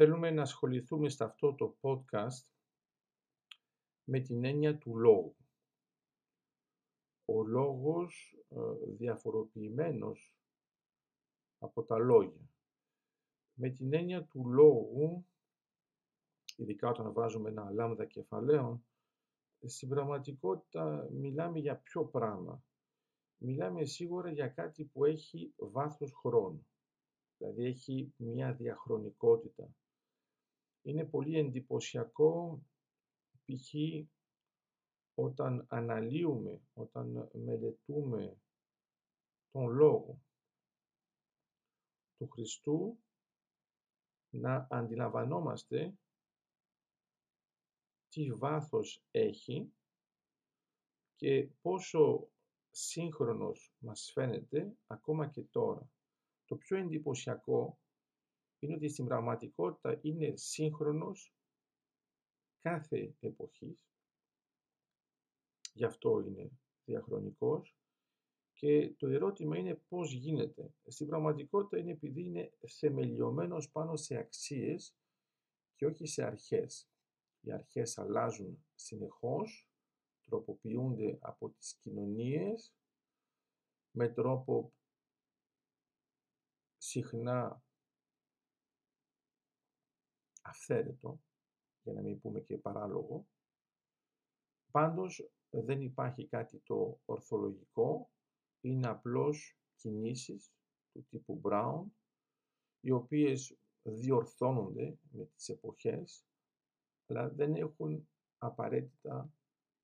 Θέλουμε να ασχοληθούμε σε αυτό το podcast με την έννοια του λόγου. Ο λόγος ε, διαφοροποιημένος από τα λόγια. Με την έννοια του λόγου, ειδικά όταν βάζουμε ένα λάμδα κεφαλαίων, στην πραγματικότητα μιλάμε για ποιο πράγμα. Μιλάμε σίγουρα για κάτι που έχει βάθος χρόνου. Δηλαδή έχει μια διαχρονικότητα. Είναι πολύ εντυπωσιακό π.χ. όταν αναλύουμε, όταν μελετούμε τον Λόγο του Χριστού να αντιλαμβανόμαστε τι βάθος έχει και πόσο σύγχρονος μας φαίνεται ακόμα και τώρα. Το πιο εντυπωσιακό είναι ότι στην πραγματικότητα είναι σύγχρονος κάθε εποχής. Γι' αυτό είναι διαχρονικός. Και το ερώτημα είναι πώς γίνεται. Στην πραγματικότητα είναι επειδή είναι θεμελιωμένος πάνω σε αξίες και όχι σε αρχές. Οι αρχές αλλάζουν συνεχώς, τροποποιούνται από τις κοινωνίες με τρόπο συχνά αυθαίρετο, για να μην πούμε και παράλογο. Πάντως δεν υπάρχει κάτι το ορθολογικό, είναι απλώς κινήσεις του τύπου Brown, οι οποίες διορθώνονται με τις εποχές, αλλά δεν έχουν απαραίτητα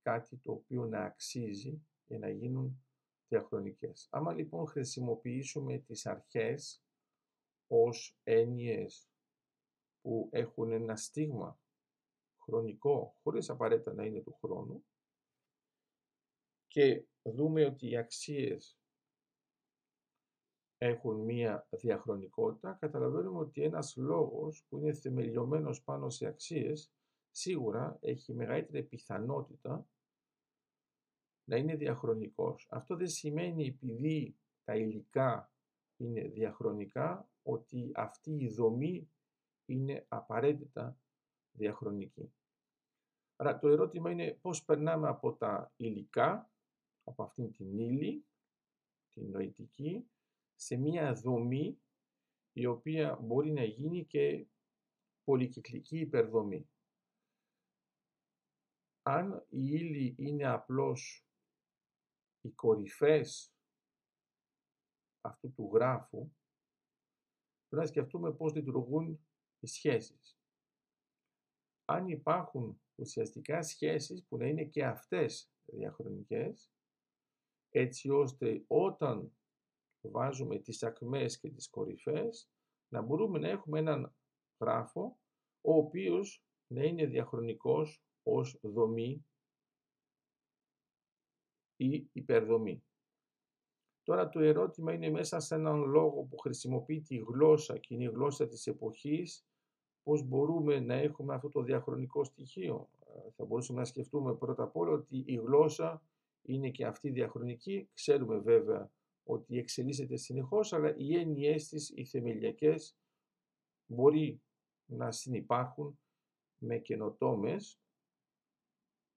κάτι το οποίο να αξίζει για να γίνουν διαχρονικές. Άμα λοιπόν χρησιμοποιήσουμε τις αρχές ως έννοιες που έχουν ένα στίγμα χρονικό, χωρίς απαραίτητα να είναι του χρόνου, και δούμε ότι οι αξίες έχουν μία διαχρονικότητα, καταλαβαίνουμε ότι ένας λόγος που είναι θεμελιωμένος πάνω σε αξίες, σίγουρα έχει μεγαλύτερη πιθανότητα να είναι διαχρονικός. Αυτό δεν σημαίνει επειδή τα υλικά είναι διαχρονικά, ότι αυτή η δομή είναι απαραίτητα διαχρονική. Άρα το ερώτημα είναι πώς περνάμε από τα υλικά, από αυτήν την ύλη, την νοητική, σε μία δομή η οποία μπορεί να γίνει και πολυκυκλική υπερδομή. Αν η ύλη είναι απλώς οι κορυφές αυτού του γράφου, πρέπει να σκεφτούμε πώς λειτουργούν οι σχέσεις. Αν υπάρχουν ουσιαστικά σχέσεις που να είναι και αυτές διαχρονικές, έτσι ώστε όταν βάζουμε τις ακμές και τις κορυφές, να μπορούμε να έχουμε έναν γράφο, ο οποίος να είναι διαχρονικός ως δομή ή υπερδομή. Τώρα το ερώτημα είναι μέσα σε έναν λόγο που χρησιμοποιεί τη γλώσσα και είναι η γλώσσα της εποχής, πώς μπορούμε να έχουμε αυτό το διαχρονικό στοιχείο. Ε, θα μπορούσαμε να σκεφτούμε πρώτα απ' όλα ότι η γλώσσα είναι και αυτή διαχρονική. Ξέρουμε βέβαια ότι εξελίσσεται συνεχώς, αλλά οι έννοιές της, οι θεμελιακές, μπορεί να συνυπάρχουν με καινοτόμες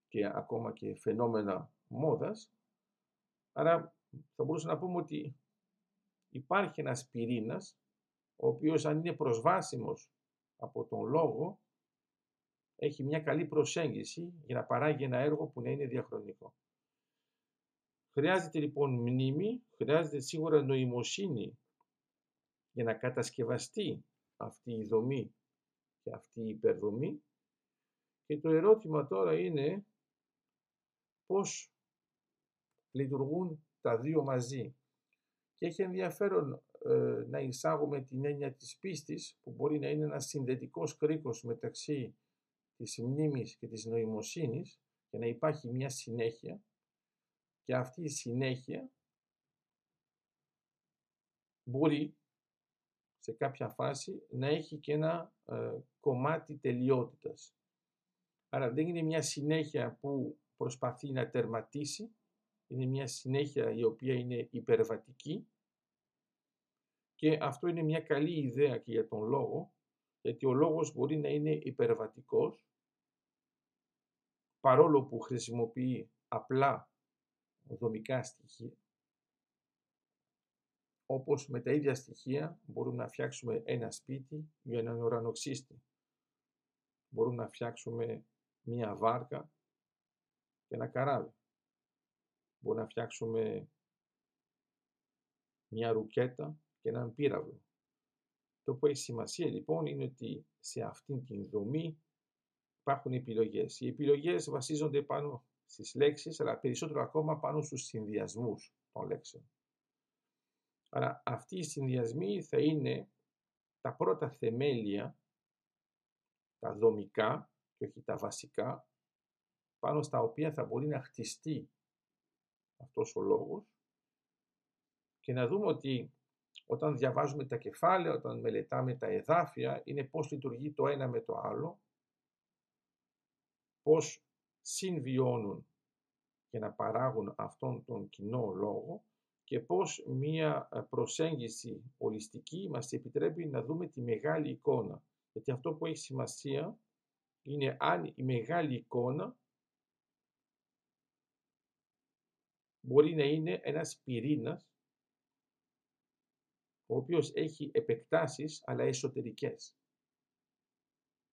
και ακόμα και φαινόμενα μόδας. Άρα θα μπορούσαμε να πούμε ότι υπάρχει ένας πυρήνας, ο οποίος αν είναι προσβάσιμος από τον λόγο, έχει μια καλή προσέγγιση για να παράγει ένα έργο που να είναι διαχρονικό. Χρειάζεται λοιπόν μνήμη, χρειάζεται σίγουρα νοημοσύνη για να κατασκευαστεί αυτή η δομή και αυτή η υπερδομή. Και το ερώτημα τώρα είναι πώς λειτουργούν τα δύο μαζί. Και έχει ενδιαφέρον ε, να εισάγουμε την έννοια της πίστης, που μπορεί να είναι ένας συνδετικός κρίκος μεταξύ της μνήμης και της νοημοσύνης, και να υπάρχει μια συνέχεια, και αυτή η συνέχεια μπορεί σε κάποια φάση να έχει και ένα ε, κομμάτι τελειότητας. Άρα δεν είναι μια συνέχεια που προσπαθεί να τερματίσει, είναι μια συνέχεια η οποία είναι υπερβατική και αυτό είναι μια καλή ιδέα και για τον λόγο, γιατί ο λόγος μπορεί να είναι υπερβατικός, παρόλο που χρησιμοποιεί απλά δομικά στοιχεία, όπως με τα ίδια στοιχεία μπορούμε να φτιάξουμε ένα σπίτι για έναν ουρανοξύστη. Μπορούμε να φτιάξουμε μία βάρκα και ένα καράβι. Μπορούμε να φτιάξουμε μία ρουκέτα και έναν πύραυλο. Το που έχει σημασία λοιπόν είναι ότι σε αυτήν την δομή υπάρχουν επιλογές. Οι επιλογές βασίζονται πάνω στις λέξεις, αλλά περισσότερο ακόμα πάνω στους συνδυασμούς των λέξεων. Άρα αυτοί οι συνδυασμοί θα είναι τα πρώτα θεμέλια, τα δομικά και όχι τα βασικά, πάνω στα οποία θα μπορεί να χτιστεί αυτός ο λόγος και να δούμε ότι όταν διαβάζουμε τα κεφάλαια, όταν μελετάμε τα εδάφια, είναι πώς λειτουργεί το ένα με το άλλο, πώς συμβιώνουν και να παράγουν αυτόν τον κοινό λόγο και πώς μία ε, προσέγγιση ολιστική μας επιτρέπει να δούμε τη μεγάλη εικόνα. Γιατί αυτό που έχει σημασία είναι αν η μεγάλη εικόνα μπορεί να είναι ένας πυρήνας ο οποίος έχει επεκτάσεις αλλά εσωτερικές.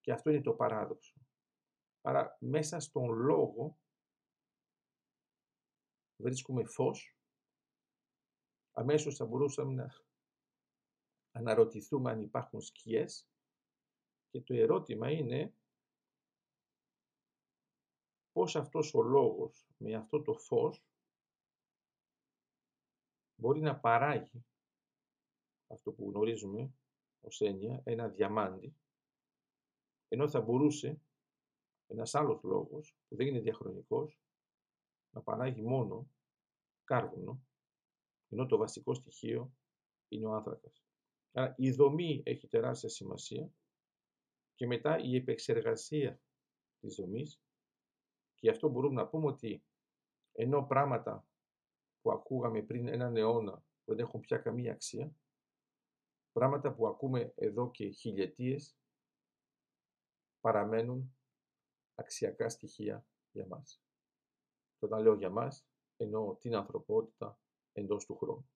Και αυτό είναι το παράδοξο. Άρα μέσα στον λόγο βρίσκουμε φως, αμέσως θα μπορούσαμε να αναρωτηθούμε αν υπάρχουν σκιές και το ερώτημα είναι πώς αυτός ο λόγος με αυτό το φως μπορεί να παράγει αυτό που γνωρίζουμε ως έννοια, ένα διαμάντι, ενώ θα μπορούσε ένας άλλος λόγος, που δεν είναι διαχρονικός, να παράγει μόνο κάρβουνο, ενώ το βασικό στοιχείο είναι ο άνθρακας. Άρα η δομή έχει τεράστια σημασία και μετά η επεξεργασία της δομής και γι' αυτό μπορούμε να πούμε ότι ενώ πράγματα που ακούγαμε πριν έναν αιώνα δεν έχουν πια καμία αξία, Πράγματα που ακούμε εδώ και χιλιετίες παραμένουν αξιακά στοιχεία για μας. Και όταν λέω για μας, εννοώ την ανθρωπότητα εντός του χρόνου.